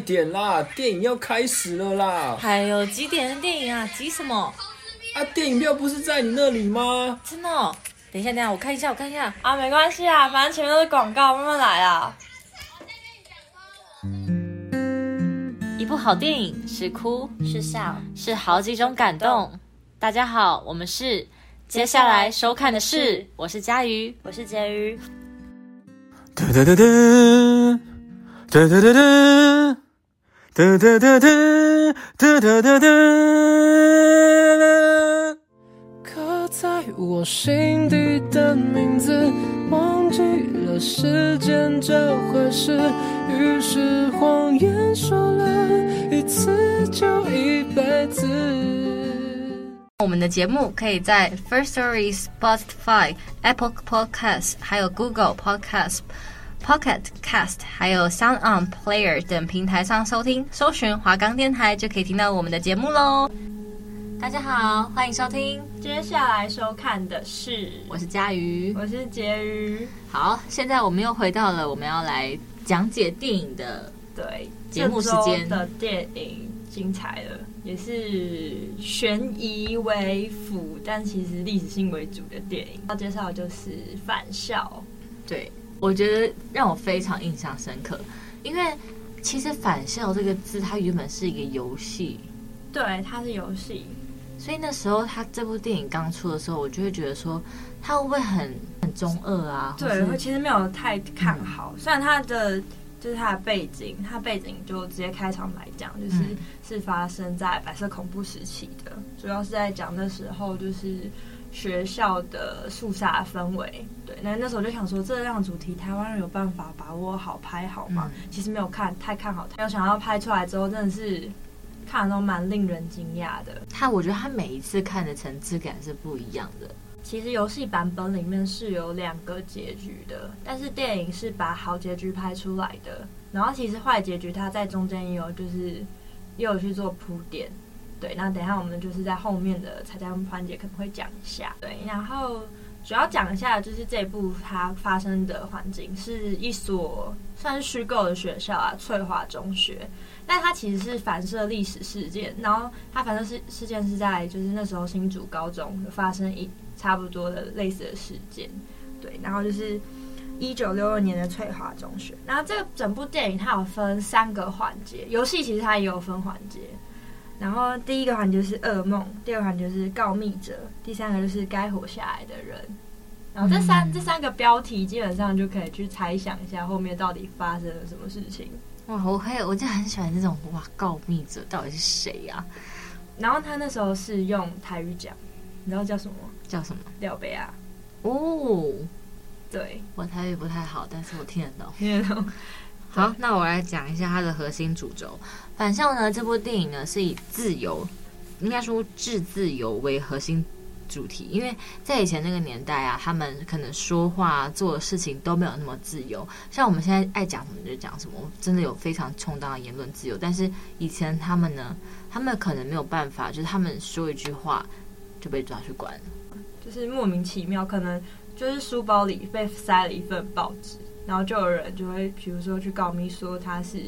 点啦，电影要开始了啦！还有几点的电影啊？急什么？啊，电影票不是在你那里吗？真的哦？等一下，等一下，我看一下，我看一下。啊，没关系啊，反正前面都是广告，慢慢来啊。一部好电影是哭是笑是好几种感动。大家好，我们是。接下来收看的是，我是佳瑜，我是婕妤。哒哒哒哒，哒哒哒哒，哒哒哒哒，哒哒哒哒。刻在我心底的名字，忘记了时间这回事，于是谎言说了一次就一辈子。我们的节目可以在 First Story、Spotify、Apple Podcasts、还有 Google Podcasts、Pocket Cast、还有 Sound On Player 等平台上收听，搜寻华冈电台就可以听到我们的节目喽。大家好，欢迎收听。接下来收看的是，我是佳瑜，我是婕妤。好，现在我们又回到了我们要来讲解电影的对节目时间的电影。精彩了，也是悬疑为辅，但其实历史性为主的电影。要介绍的就是《返校》。对，我觉得让我非常印象深刻，因为其实“返校”这个字，它原本是一个游戏。对，它是游戏。所以那时候，他这部电影刚出的时候，我就会觉得说，他会不会很很中二啊？对，我其实没有太看好。嗯、虽然他的。就是它的背景，它背景就直接开场来讲，就是是发生在白色恐怖时期的，主要是在讲那时候就是学校的肃杀氛围。对，那那时候就想说，这样主题台湾人有办法把握好拍好吗？嗯、其实没有看太看好，没有想到拍出来之后，真的是看的都蛮令人惊讶的。他我觉得他每一次看的层次感是不一样的。其实游戏版本里面是有两个结局的，但是电影是把好结局拍出来的。然后其实坏结局它在中间也有就是也有去做铺垫，对。那等一下我们就是在后面的彩蛋环节可能会讲一下，对。然后主要讲一下就是这部它发生的环境是一所算是虚构的学校啊，翠华中学。但它其实是反射历史事件，然后它反射事事件是在就是那时候新竹高中发生一。差不多的类似的事件，对，然后就是一九六二年的翠华中学。然后这个整部电影它有分三个环节，游戏其实它也有分环节。然后第一个环节是噩梦，第二个环节是告密者，第三个就是该活下来的人。然后这三、嗯、这三个标题基本上就可以去猜想一下后面到底发生了什么事情。哇，我可以，我就很喜欢这种哇，告密者到底是谁呀、啊？然后他那时候是用台语讲，你知道叫什么？叫什么？廖北啊！哦，对，我台语不太好，但是我听得懂。听得懂。好，那我来讲一下它的核心主轴。反校呢，这部电影呢是以自由，应该说致自由为核心主题。因为在以前那个年代啊，他们可能说话、做的事情都没有那么自由。像我们现在爱讲什么就讲什么，真的有非常充当的言论自由。但是以前他们呢，他们可能没有办法，就是他们说一句话就被抓去关。就是莫名其妙，可能就是书包里被塞了一份报纸，然后就有人就会，比如说去告密，说他是，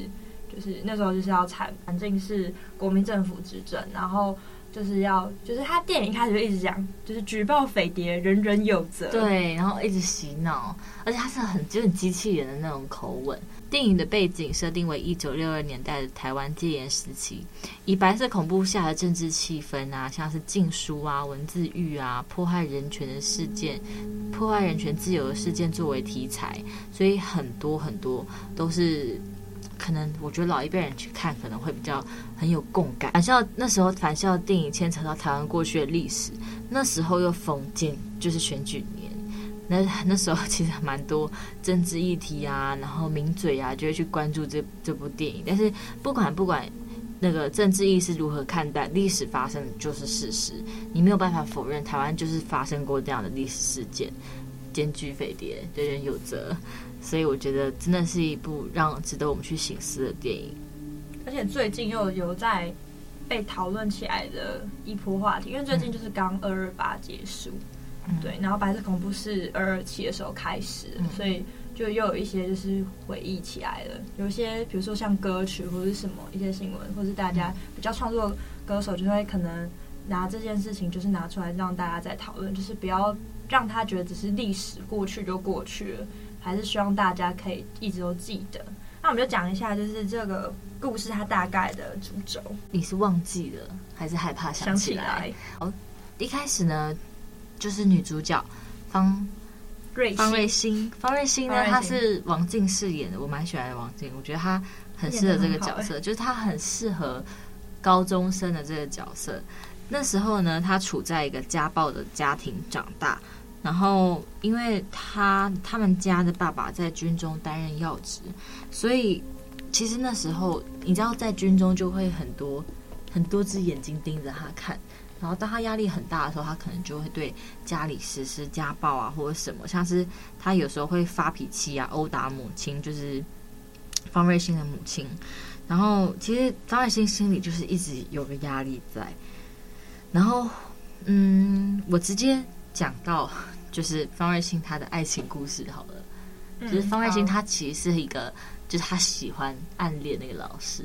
就是那时候就是要产，反正是国民政府执政，然后。就是要，就是他电影一开始就一直讲，就是举报匪谍，人人有责。对，然后一直洗脑，而且他是很就是机器人的那种口吻。电影的背景设定为一九六二年代的台湾戒严时期，以白色恐怖下的政治气氛啊，像是禁书啊、文字狱啊、迫害人权的事件、破坏人权自由的事件作为题材，所以很多很多都是。可能我觉得老一辈人去看可能会比较很有共感。反校那时候，反校电影牵扯到台湾过去的历史，那时候又逢建就是选举，那那时候其实蛮多政治议题啊，然后名嘴啊就会去关注这这部电影。但是不管不管那个政治意识如何看待，历史发生就是事实，你没有办法否认台湾就是发生过这样的历史事件，兼具匪谍，人人有责。所以我觉得真的是一部让值得我们去醒思的电影，而且最近又有在被讨论起来的一波话题，因为最近就是刚二二八结束，对，然后白色恐怖是二二七的时候开始，嗯、所以就又有一些就是回忆起来了，有一些比如说像歌曲或者是什么一些新闻，或是大家比较创作歌手就会可能拿这件事情就是拿出来让大家在讨论，就是不要让他觉得只是历史过去就过去了，还是希望大家可以一直都记得。那我们就讲一下，就是这个故事它大概的主轴。你是忘记了，还是害怕想起来？想起来哦，一开始呢，就是女主角方瑞方瑞欣，方瑞欣呢，她是王静饰演的，我蛮喜欢王静，我觉得她很适合这个角色，就是她很适合高中生的这个角色。那时候呢，她处在一个家暴的家庭长大。然后，因为她他们家的爸爸在军中担任要职，所以其实那时候你知道，在军中就会很多很多只眼睛盯着他看。然后当他压力很大的时候，他可能就会对家里实施家暴啊，或者什么，像是他有时候会发脾气啊，殴打母亲，就是方瑞欣的母亲。然后其实方瑞欣心里就是一直有个压力在。然后，嗯，我直接。讲到就是方瑞欣他的爱情故事好了，嗯、就是方瑞欣他其实是一个，就是他喜欢暗恋那个老师，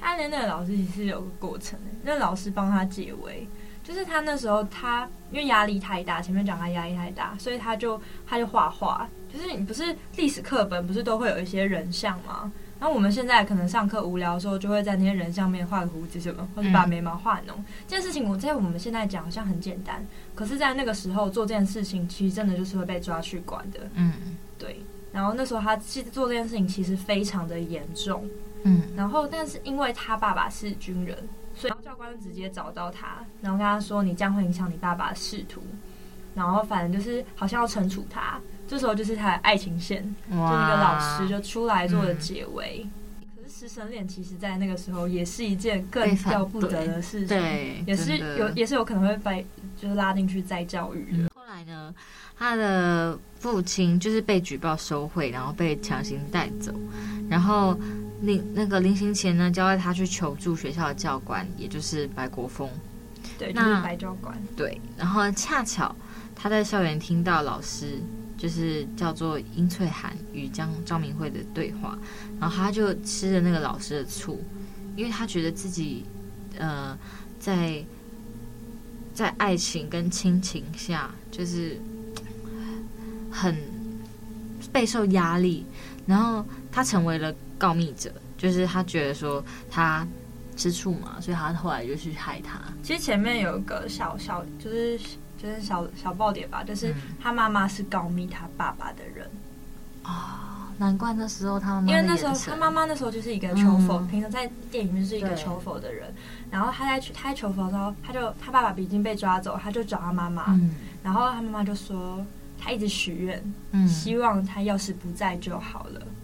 暗恋那个老师其实有个过程的，那老师帮他解围，就是他那时候他因为压力太大，前面讲他压力太大，所以他就他就画画，就是你不是历史课本不是都会有一些人像吗？然后我们现在可能上课无聊的时候，就会在那些人上面画个胡子什么，或者把眉毛画浓。嗯、这件事情我在我们现在讲好像很简单，可是，在那个时候做这件事情，其实真的就是会被抓去管的。嗯，对。然后那时候他其实做这件事情其实非常的严重。嗯。然后，但是因为他爸爸是军人，所以教官直接找到他，然后跟他说：“你这样会影响你爸爸的仕途。”然后反正就是好像要惩处他。这时候就是他的爱情线，就那个老师就出来做了结尾。嗯、可是师生恋其实，在那个时候也是一件更要不得的事情，对，也是有也是有可能会被就是拉进去再教育的。后来呢，他的父亲就是被举报收贿，然后被强行带走，然后临那个临行前呢，交代他去求助学校的教官，也就是白国峰，对，那就是白教官，对，然后恰巧他在校园听到老师。就是叫做殷翠涵与张张明慧的对话，然后他就吃了那个老师的醋，因为他觉得自己，呃，在在爱情跟亲情下，就是很备受压力，然后他成为了告密者，就是他觉得说他吃醋嘛，所以他后来就去害他。其实前面有一个小小就是。就是小小爆点吧，就是他妈妈是告密他爸爸的人。啊、嗯，难怪那时候他妈妈，因为那时候他妈妈那时候就是一个求佛，嗯、平常在电影里面是一个求佛的人，然后他在去他在求佛的时候，他就他爸爸已经被抓走，他就找他妈妈，嗯、然后他妈妈就说他一直许愿，嗯、希望他要是不在就好了。啊，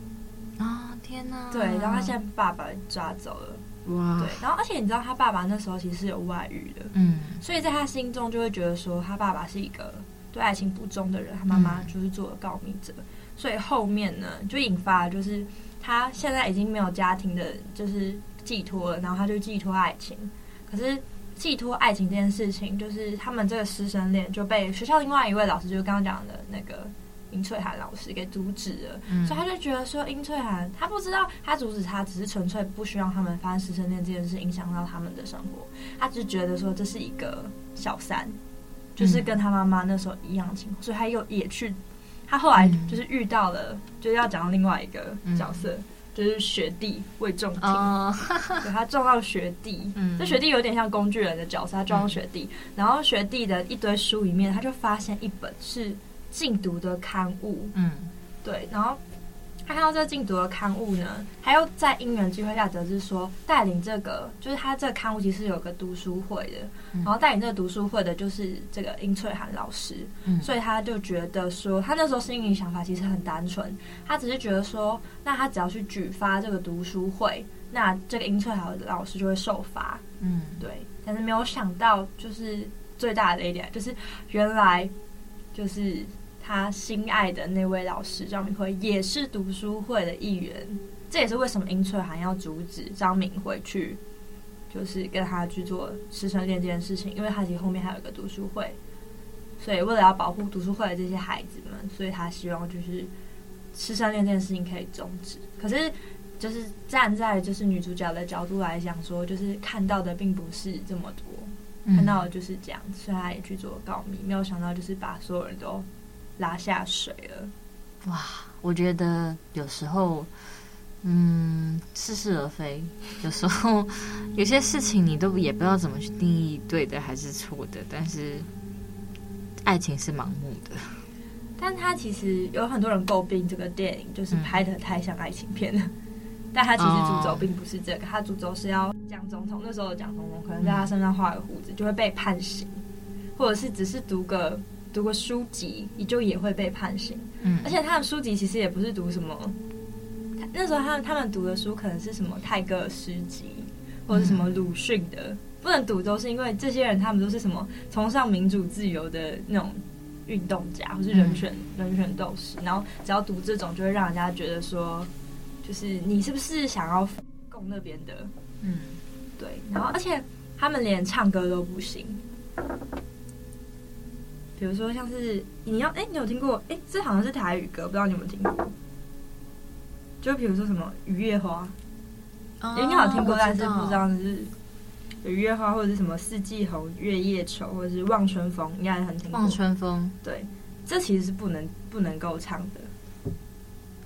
天哪，对，然后他现在爸爸抓走了。哇，对，然后而且你知道他爸爸那时候其实是有外遇的，嗯，所以在他心中就会觉得说他爸爸是一个对爱情不忠的人，他妈妈就是做了告密者，嗯、所以后面呢就引发了就是他现在已经没有家庭的，就是寄托了，然后他就寄托爱情，可是寄托爱情这件事情，就是他们这个师生恋就被学校另外一位老师，就是刚刚讲的那个。殷翠涵老师给阻止了，嗯、所以他就觉得说，殷翠涵他不知道，他阻止他只是纯粹不希望他们发生师生恋这件事影响到他们的生活，他只觉得说这是一个小三，就是跟他妈妈那时候一样的情况，嗯、所以他又也去，他后来就是遇到了，嗯、就是要讲到另外一个角色，嗯、就是学弟魏仲廷，哦、对他撞到学弟，嗯，这学弟有点像工具人的角色，他撞到学弟，嗯、然后学弟的一堆书里面，他就发现一本是。禁毒的刊物，嗯，对，然后他看到这个禁毒的刊物呢，还有在因缘机会下得知说，带领这个就是他这个刊物其实有个读书会的，嗯、然后带领这个读书会的就是这个殷翠涵老师，嗯，所以他就觉得说，他那时候心里想法其实很单纯，他只是觉得说，那他只要去举发这个读书会，那这个殷翠涵老师就会受罚，嗯，对，但是没有想到，就是最大的一点就是原来就是。他心爱的那位老师张明慧也是读书会的一员，这也是为什么殷翠涵要阻止张明慧去，就是跟他去做师生恋这件事情，因为他其实后面还有一个读书会，所以为了要保护读书会的这些孩子们，所以他希望就是师生恋这件事情可以终止。可是就是站在就是女主角的角度来讲说，就是看到的并不是这么多，看到的就是这样，所以他也去做告密，没有想到就是把所有人都拉下水了。哇，我觉得有时候。嗯，似是而非。有时候有些事情你都也不知道怎么去定义对的还是错的，但是爱情是盲目的。但他其实有很多人诟病这个电影，就是拍的太像爱情片了。嗯、但他其实主轴并不是这个，他主轴是要蒋总统。那时候蒋总统可能在他身上画个胡子就会被判刑，或者是只是读个读过书籍，你就也会被判刑。嗯，而且他的书籍其实也不是读什么。那时候他们他们读的书可能是什么泰戈尔诗集，或者是什么鲁迅的，嗯、不能读都是因为这些人他们都是什么崇尚民主自由的那种运动家，或是人权、嗯、人权斗士，然后只要读这种就会让人家觉得说，就是你是不是想要供那边的？嗯，对，然后而且他们连唱歌都不行，比如说像是你要哎、欸，你有听过哎、欸，这好像是台语歌，不知道你有没有听过？就比如说什么雨夜花，哦、应该有听过，但是不知道是雨夜花或者是什么四季红、月夜愁，或者是望春风，应该很听过。望春风，对，这其实是不能不能够唱的，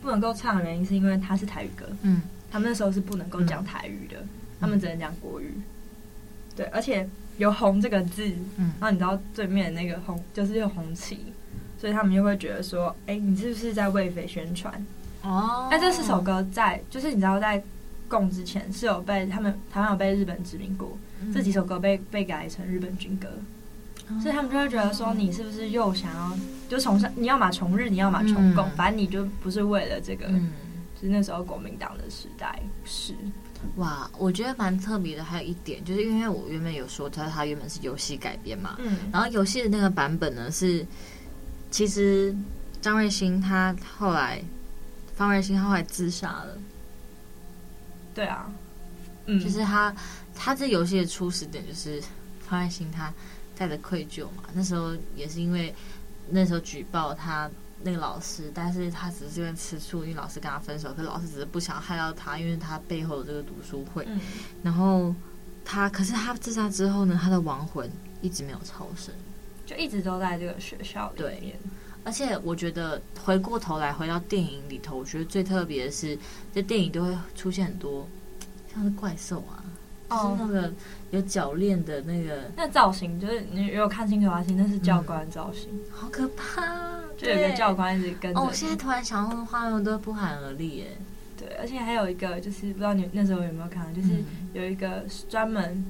不能够唱的原因是因为它是台语歌，嗯，他们那时候是不能够讲台语的，嗯、他们只能讲国语，对，而且有红这个字，嗯，然后你知道对面那个红就是有红旗，所以他们就会觉得说，哎、欸，你是不是在为匪宣传？哦，哎这四首歌在，就是你知道，在共之前是有被他们台湾有被日本殖民过，嗯、这几首歌被被改成日本军歌，嗯、所以他们就会觉得说，你是不是又想要就崇尚，你要嘛崇日，你要嘛崇共，嗯、反正你就不是为了这个，嗯、就是那时候国民党的时代是。哇，我觉得蛮特别的，还有一点就是因为我原本有说他他原本是游戏改编嘛，嗯，然后游戏的那个版本呢是，其实张瑞兴他后来。方瑞欣后来自杀了，对啊，嗯，就是他，他这游戏的初始点就是方瑞欣他带着愧疚嘛。那时候也是因为那时候举报他那个老师，但是他只是因为吃醋，因为老师跟他分手，可是老师只是不想害到他，因为他背后的这个读书会。嗯、然后他，可是他自杀之后呢，他的亡魂一直没有超生，就一直都在这个学校里面。对。而且我觉得回过头来回到电影里头，我觉得最特别的是，这电影都会出现很多像是怪兽啊，哦，是那个有脚链的那个那造型，就是你有看清楚啊？那是教官造型，嗯、好可怕！就有个教官一直跟着。哦，现在突然想到画面都不寒而栗耶。对，而且还有一个就是不知道你那时候有没有看，就是有一个专门。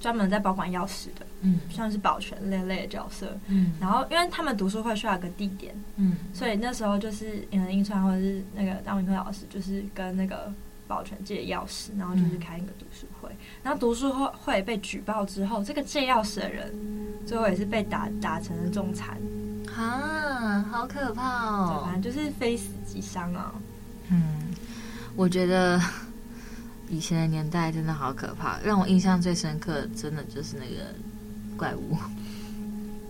专门在保管钥匙的，嗯，像是保全类类的角色，嗯，然后因为他们读书会需要一个地点，嗯，所以那时候就是嗯，英川或者是那个张明科老师，就是跟那个保全借钥匙，然后就是开一个读书会，嗯、然后读书会会被举报之后，这个借钥匙的人最后也是被打打成了重残，啊，好可怕哦，对，反正就是非死即伤啊，嗯，我觉得。以前的年代真的好可怕，让我印象最深刻，真的就是那个怪物。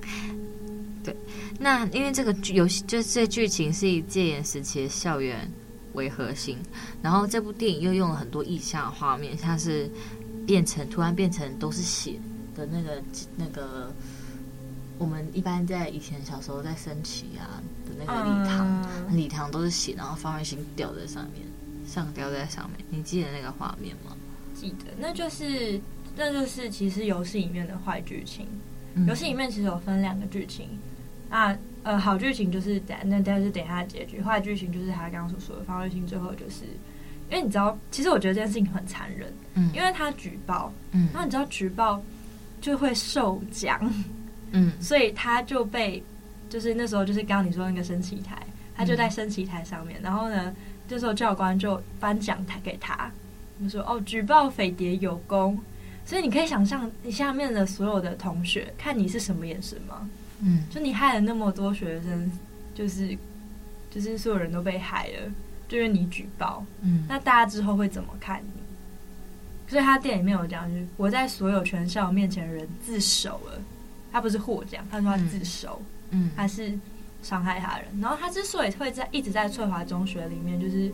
对，那因为这个游戏就是这剧情是以戒严时期的校园为核心，然后这部电影又用了很多意象画面，像是变成突然变成都是血的那个那个，我们一般在以前小时候在升旗啊的那个礼堂，嗯、礼堂都是血，然后方芮欣掉在上面。上吊在上面，你记得那个画面吗？记得，那就是那就是其实游戏里面的坏剧情。游戏、嗯、里面其实有分两个剧情啊，呃，好剧情就是等那但是等一下的结局，坏剧情就是他刚刚所说的方芮欣最后就是，因为你知道，其实我觉得这件事情很残忍，嗯，因为他举报，嗯，然后你知道举报就会受奖，嗯，所以他就被就是那时候就是刚刚你说那个升旗台，他就在升旗台上面，嗯、然后呢。这时候教官就颁奖台给他，就说：“哦，举报匪谍有功。”所以你可以想象，你下面的所有的同学看你是什么眼神吗？嗯，就你害了那么多学生，就是就是所有人都被害了，就是你举报，嗯，那大家之后会怎么看你？所以他电影里面有讲，就是我在所有全校面前的人自首了，他不是获奖，他说他自首，嗯，他是伤害他人。然后他之所以会在一直在翠华中学里面就是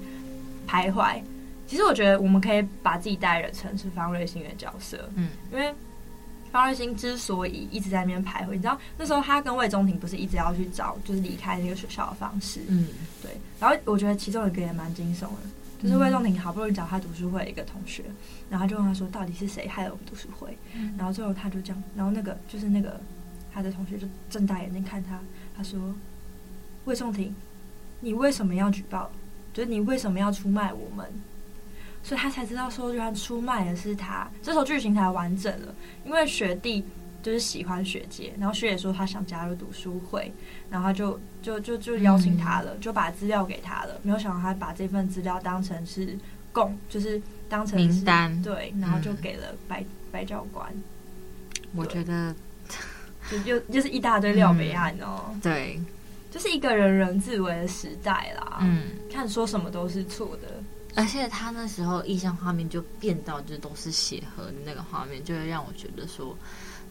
徘徊，其实我觉得我们可以把自己代入成是方瑞欣的角色，嗯，因为方瑞欣之所以一直在那边徘徊，你知道那时候他跟魏忠廷不是一直要去找就是离开那个学校的方式，嗯，对。然后我觉得其中一个也蛮惊悚的。就是魏仲廷好不容易找他读书会的一个同学，然后他就问他说：“到底是谁害了我们读书会？”然后最后他就这样，然后那个就是那个他的同学就睁大眼睛看他，他说：“魏仲廷，你为什么要举报？就是你为什么要出卖我们？”所以他才知道说，原来出卖的是他。这时候剧情才完整了，因为学弟。就是喜欢学姐，然后学姐说她想加入读书会，然后就就就就邀请她了，嗯、就把资料给她了。没有想到她把这份资料当成是供，就是当成是名单，对，然后就给了白、嗯、白教官。我觉得就就就是一大堆料没案哦。对，就是一个人人自危的时代啦。嗯，看说什么都是错的，而且他那时候意象画面就变到就都是血河的那个画面，就会让我觉得说。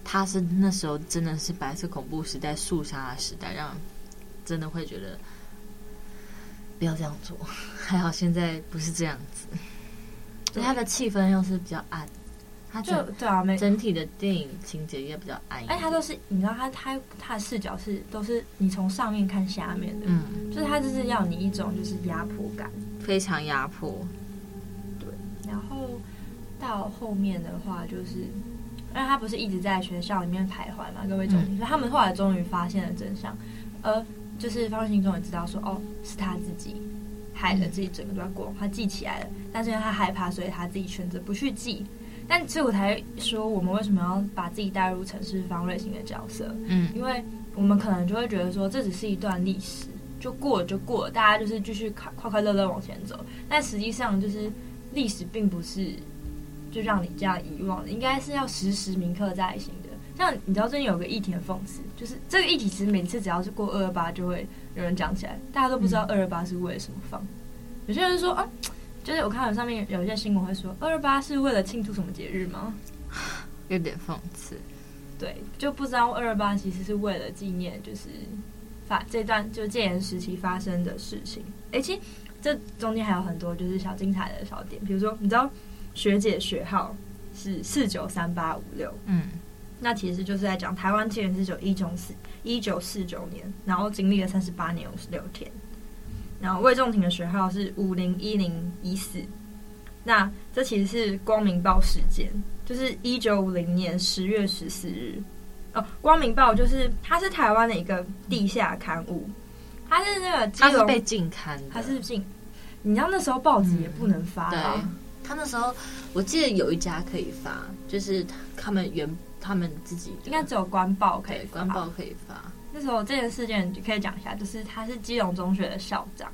他是那时候真的是白色恐怖时代肃杀的时代，让人真的会觉得不要这样做。还好现在不是这样子，所以他的气氛又是比较暗，他就对啊，整体的电影情节也比较暗。哎，他都是你知道他他他的视角是都是你从上面看下面的，嗯，就是他就是要你一种就是压迫感，非常压迫。对，然后到后面的话就是。因为他不是一直在学校里面徘徊嘛，各位总理，所以他们后来终于发现了真相，而就是方芮欣终于知道说，哦，是他自己害了自己整个段过往，他记起来了，但是因为他害怕，所以他自己选择不去记。但所以我才说，我们为什么要把自己带入城市方瑞欣的角色？嗯，因为我们可能就会觉得说，这只是一段历史，就过了就过了，大家就是继续快快快乐乐往前走。但实际上，就是历史并不是。就让你这样遗忘了，应该是要时时铭刻在心的。像你知道最近有个议题很讽刺，就是这个议题其实每次只要是过二二八，就会有人讲起来，大家都不知道二二八是为了什么放。有些人说啊，就是我看到上面有一些新闻会说二二八是为了庆祝什么节日吗？有点讽刺。对，就不知道二二八其实是为了纪念，就是发这段就戒严时期发生的事情。哎，其实这中间还有很多就是小精彩的小点，比如说你知道。学姐学号是四九三八五六，嗯，那其实就是在讲台湾戒严是九一九四一九四九年，然后经历了三十八年五十六天。然后魏仲廷的学号是五零一零一四，那这其实是光明报事件，就是一九五零年十月十四日。哦，光明报就是它是台湾的一个地下刊物，它是那个它是被禁刊，它是禁，你知道那时候报纸也不能发啊。嗯他那时候，我记得有一家可以发，就是他们原他们自己应该只有官报可以发，官报可以发。那时候这件事件就可以讲一下，就是他是基隆中学的校长，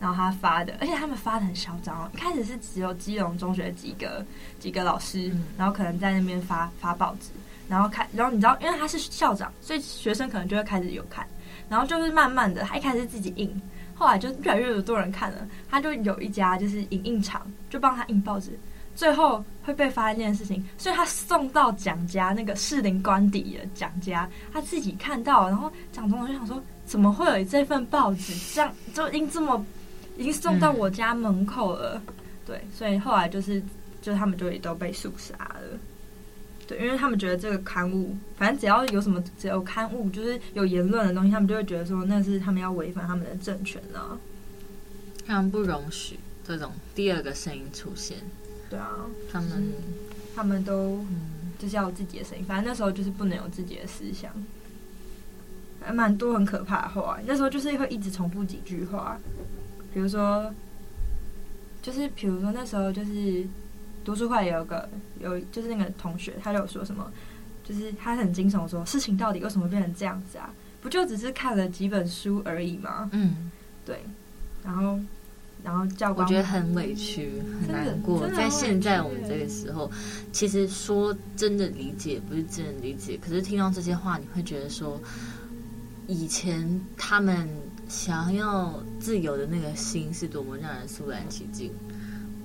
然后他发的，而且他们发的很嚣张哦。一开始是只有基隆中学几个几个老师，然后可能在那边发发报纸，然后看，然后你知道，因为他是校长，所以学生可能就会开始有看，然后就是慢慢的，他一开始自己印。后来就越来越多人看了，他就有一家就是影印厂，就帮他印报纸。最后会被发现这件事情，所以他送到蒋家那个士林官邸的蒋家，他自己看到，然后蒋总统就想说，怎么会有这份报纸这样就已经这么已经送到我家门口了？对，所以后来就是就他们就也都被肃杀了。对，因为他们觉得这个刊物，反正只要有什么，只有刊物就是有言论的东西，他们就会觉得说那是他们要违反他们的政权了。他们不容许这种第二个声音出现。对啊，他们他们都嗯，就是要有自己的声音。反正那时候就是不能有自己的思想，还蛮多很可怕的话。那时候就是会一直重复几句话，比如说，就是比如说那时候就是。读书会有个有就是那个同学，他就有说什么，就是他很惊悚，说事情到底为什么变成这样子啊？不就只是看了几本书而已吗？嗯，对。然后，然后教官我觉得很委屈，很难过。在现在我们这个时候，其实说真的理解不是真的理解，可是听到这些话，你会觉得说，以前他们想要自由的那个心是多么让人肃然起敬。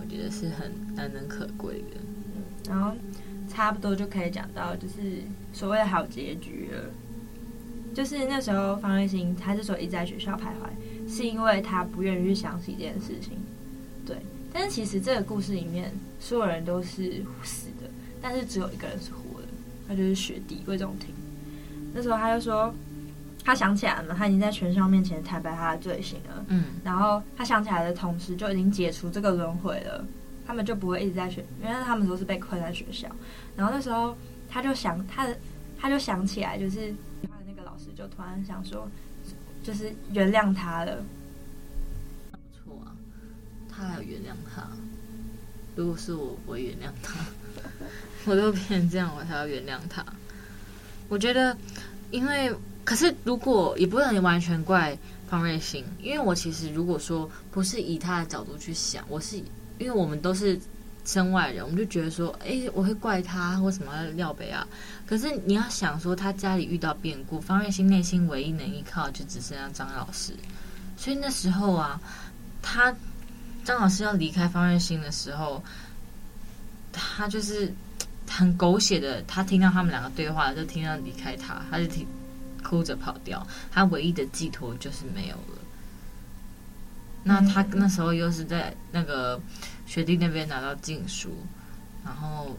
觉得是很难能可贵的，然后差不多就可以讲到就是所谓的好结局了。就是那时候方瑞欣他之所以一直在学校徘徊，是因为他不愿意去想起这件事情。对，但是其实这个故事里面所有人都是死的，但是只有一个人是活的，他就是学弟魏仲廷。那时候他就说，他想起来了嘛，他已经在全校面前坦白他的罪行了。嗯，然后他想起来的同时，就已经解除这个轮回了。他们就不会一直在学，因为他们都是被困在学校。然后那时候他就想，他的他就想起来，就是他的那个老师就突然想说，就是原谅他了。不错啊，他还有原谅他。如果是我，我会原谅他。我都变成这样，我才要原谅他。我觉得，因为可是如果也不能完全怪方瑞欣，因为我其实如果说不是以他的角度去想，我是因为我们都是身外人，我们就觉得说，哎，我会怪他为什么要廖北啊？可是你要想说，他家里遇到变故，方瑞欣内心唯一能依靠就只剩下张老师，所以那时候啊，他张老师要离开方瑞欣的时候，他就是。很狗血的，他听到他们两个对话，就听到离开他，他就听哭着跑掉。他唯一的寄托就是没有了。那他那时候又是在那个学弟那边拿到禁书，然后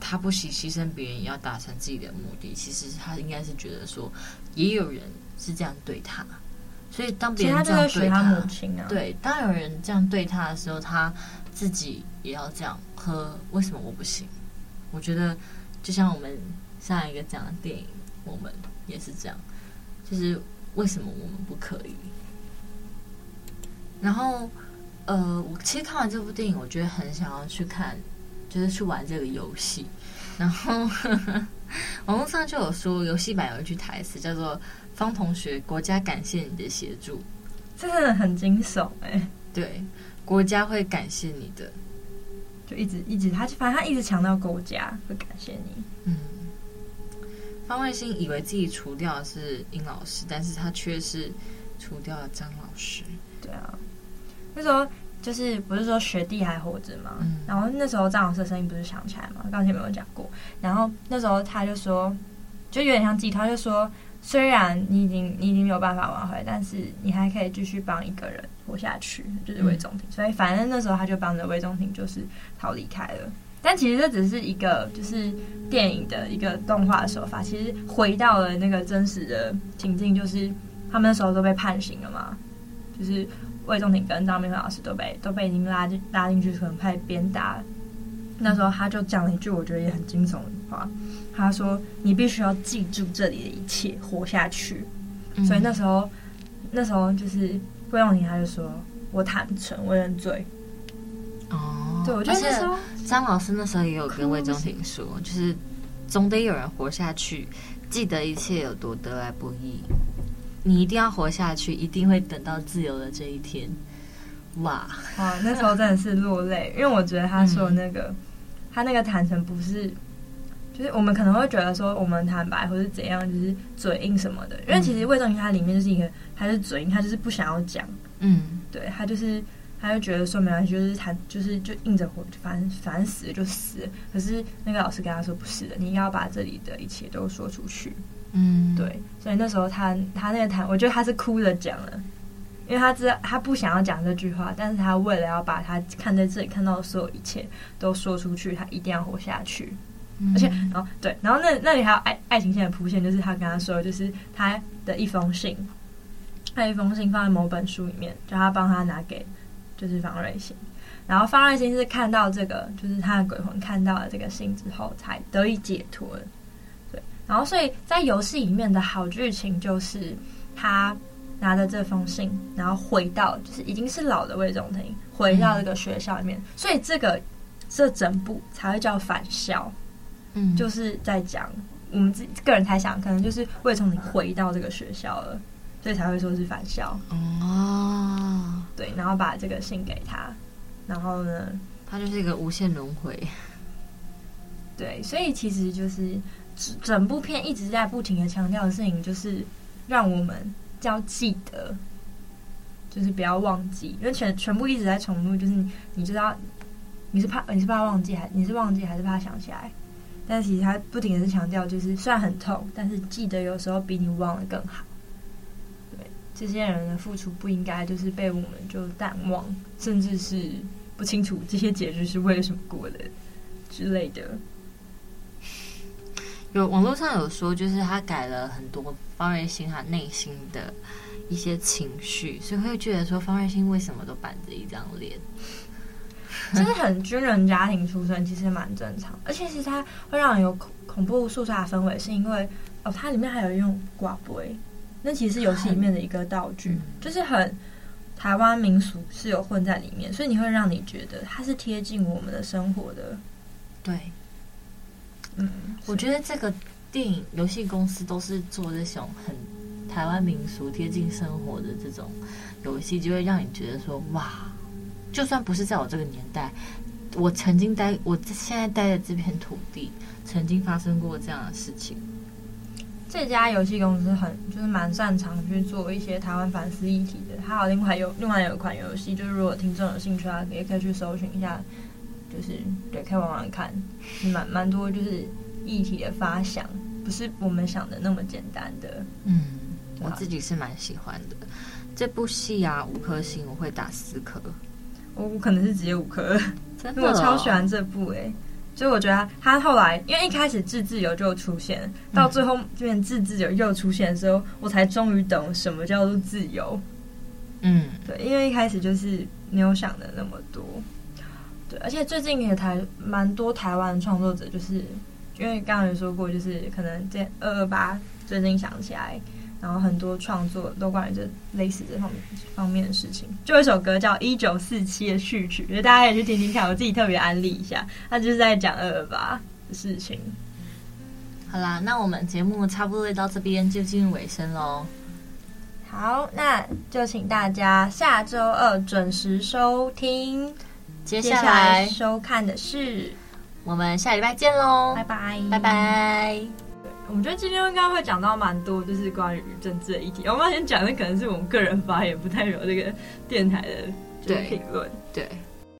他不惜牺牲别人也要达成自己的目的。其实他应该是觉得说，也有人是这样对他，所以当别人这样对他，他母亲啊，对，当有人这样对他的时候，他自己也要这样。喝为什么我不行？我觉得，就像我们上一个讲的电影，我们也是这样，就是为什么我们不可以？然后，呃，我其实看完这部电影，我觉得很想要去看，就是去玩这个游戏。然后，呵 呵网络上就有说，游戏版有一句台词叫做“方同学，国家感谢你的协助”，这真的很惊悚哎、欸。对，国家会感谢你的。就一直一直，他反正他一直强调国家会感谢你。嗯，方卫星以为自己除掉的是殷老师，但是他却是除掉了张老师。对啊，那时候就是不是说学弟还活着吗？嗯，然后那时候张老师的声音不是响起来吗？刚才没有讲过。然后那时候他就说，就有点像寄托，他就说。虽然你已经你已经没有办法挽回，但是你还可以继续帮一个人活下去，就是魏忠廷。嗯、所以反正那时候他就帮着魏忠廷，就是逃离开了。但其实这只是一个就是电影的一个动画的手法，其实回到了那个真实的情境，就是他们那时候都被判刑了嘛，就是魏仲廷跟张明辉老师都被都被已经拉进拉进去，可能派鞭打。那时候他就讲了一句我觉得也很惊悚的话。他说：“你必须要记住这里的一切，活下去。嗯”所以那时候，那时候就是魏仲廷，他就说：“我坦诚，我认罪。”哦，对，我觉得那时候张老师那时候也有跟魏忠廷说，就是总得有人活下去，记得一切有多得来不易。你一定要活下去，一定会等到自由的这一天。哇哇，那时候真的是落泪，因为我觉得他说那个，嗯、他那个坦诚不是。就是我们可能会觉得说我们坦白或是怎样，就是嘴硬什么的。因为其实魏忠廷他里面就是一个，他是嘴硬，他就是不想要讲。嗯，对他就是，他就觉得说没关系，就是他就是就硬着活，反正反正死了就死了。可是那个老师跟他说不是的，你要把这里的一切都说出去。嗯，对。所以那时候他他那个谈，我觉得他是哭着讲了，因为他知道他不想要讲这句话，但是他为了要把他看在这里看到的所有一切都说出去，他一定要活下去。而且，然后对，然后那那里还有爱爱情线的铺线，就是他跟他说，就是他的一封信，他一封信放在某本书里面，叫他帮他拿给，就是方瑞欣。然后方瑞欣是看到这个，就是他的鬼魂看到了这个信之后，才得以解脱的。对，然后所以在游戏里面的好剧情就是他拿着这封信，然后回到就是已经是老的魏仲廷，回到这个学校里面，所以这个这整部才会叫返校。嗯，就是在讲我们自己个人猜想，可能就是魏仲廷回到这个学校了，所以才会说是返校。哦，对，然后把这个信给他，然后呢，他就是一个无限轮回。对，所以其实就是整部片一直在不停的强调的事情，就是让我们要记得，就是不要忘记，因为全全部一直在重复，就是你你知道你是怕你是怕忘记还你是忘记还是怕想起来？但其实他不停的是强调，就是虽然很痛，但是记得有时候比你忘了更好。对，这些人的付出不应该就是被我们就淡忘，甚至是不清楚这些节日是为了什么过的之类的。有网络上有说，就是他改了很多方瑞欣他内心的一些情绪，所以会觉得说方瑞欣为什么都板着一张脸？就是很军人家庭出身，其实蛮正常。而且其实它会让人有恐恐怖肃杀的氛围，是因为哦，它里面还有用挂杯，那其实是游戏里面的一个道具，嗯、就是很台湾民俗是有混在里面，所以你会让你觉得它是贴近我们的生活的。对，嗯，我觉得这个电影游戏公司都是做这种很台湾民俗贴近生活的这种游戏，就会让你觉得说哇。就算不是在我这个年代，我曾经待，我现在待的这片土地，曾经发生过这样的事情。这家游戏公司很就是蛮擅长去做一些台湾反思议题的。还有另外有另外有一款游戏，就是如果听众有兴趣啊，也可以去搜寻一下，就是对，可以玩玩看，蛮蛮多就是议题的发想，不是我们想的那么简单的。嗯，我自己是蛮喜欢的。这部戏啊，五颗星，我会打四颗。我可能是直接五颗，真的、哦，我超喜欢这部哎，所以我觉得他后来，因为一开始自自由就出现，到最后这边自自由又出现的时候，我才终于懂什么叫做自由。嗯，对，因为一开始就是没有想的那么多。对，而且最近也台蛮多台湾创作者，就是因为刚刚有说过，就是可能这二二八最近想起来。然后很多创作都关于这类似这方面方面的事情。就有一首歌叫《一九四七》的序曲，大家也去听听看。我自己特别安利一下，他就是在讲二二八的事情。好啦，那我们节目差不多到这边就进入尾声喽。好，那就请大家下周二准时收听。接下来收看的是，我们下礼拜见喽！拜拜，拜拜。我们觉得今天应该会讲到蛮多，就是关于政治的议题。我们先讲的可能是我们个人发言，不太有这个电台的评论。对。对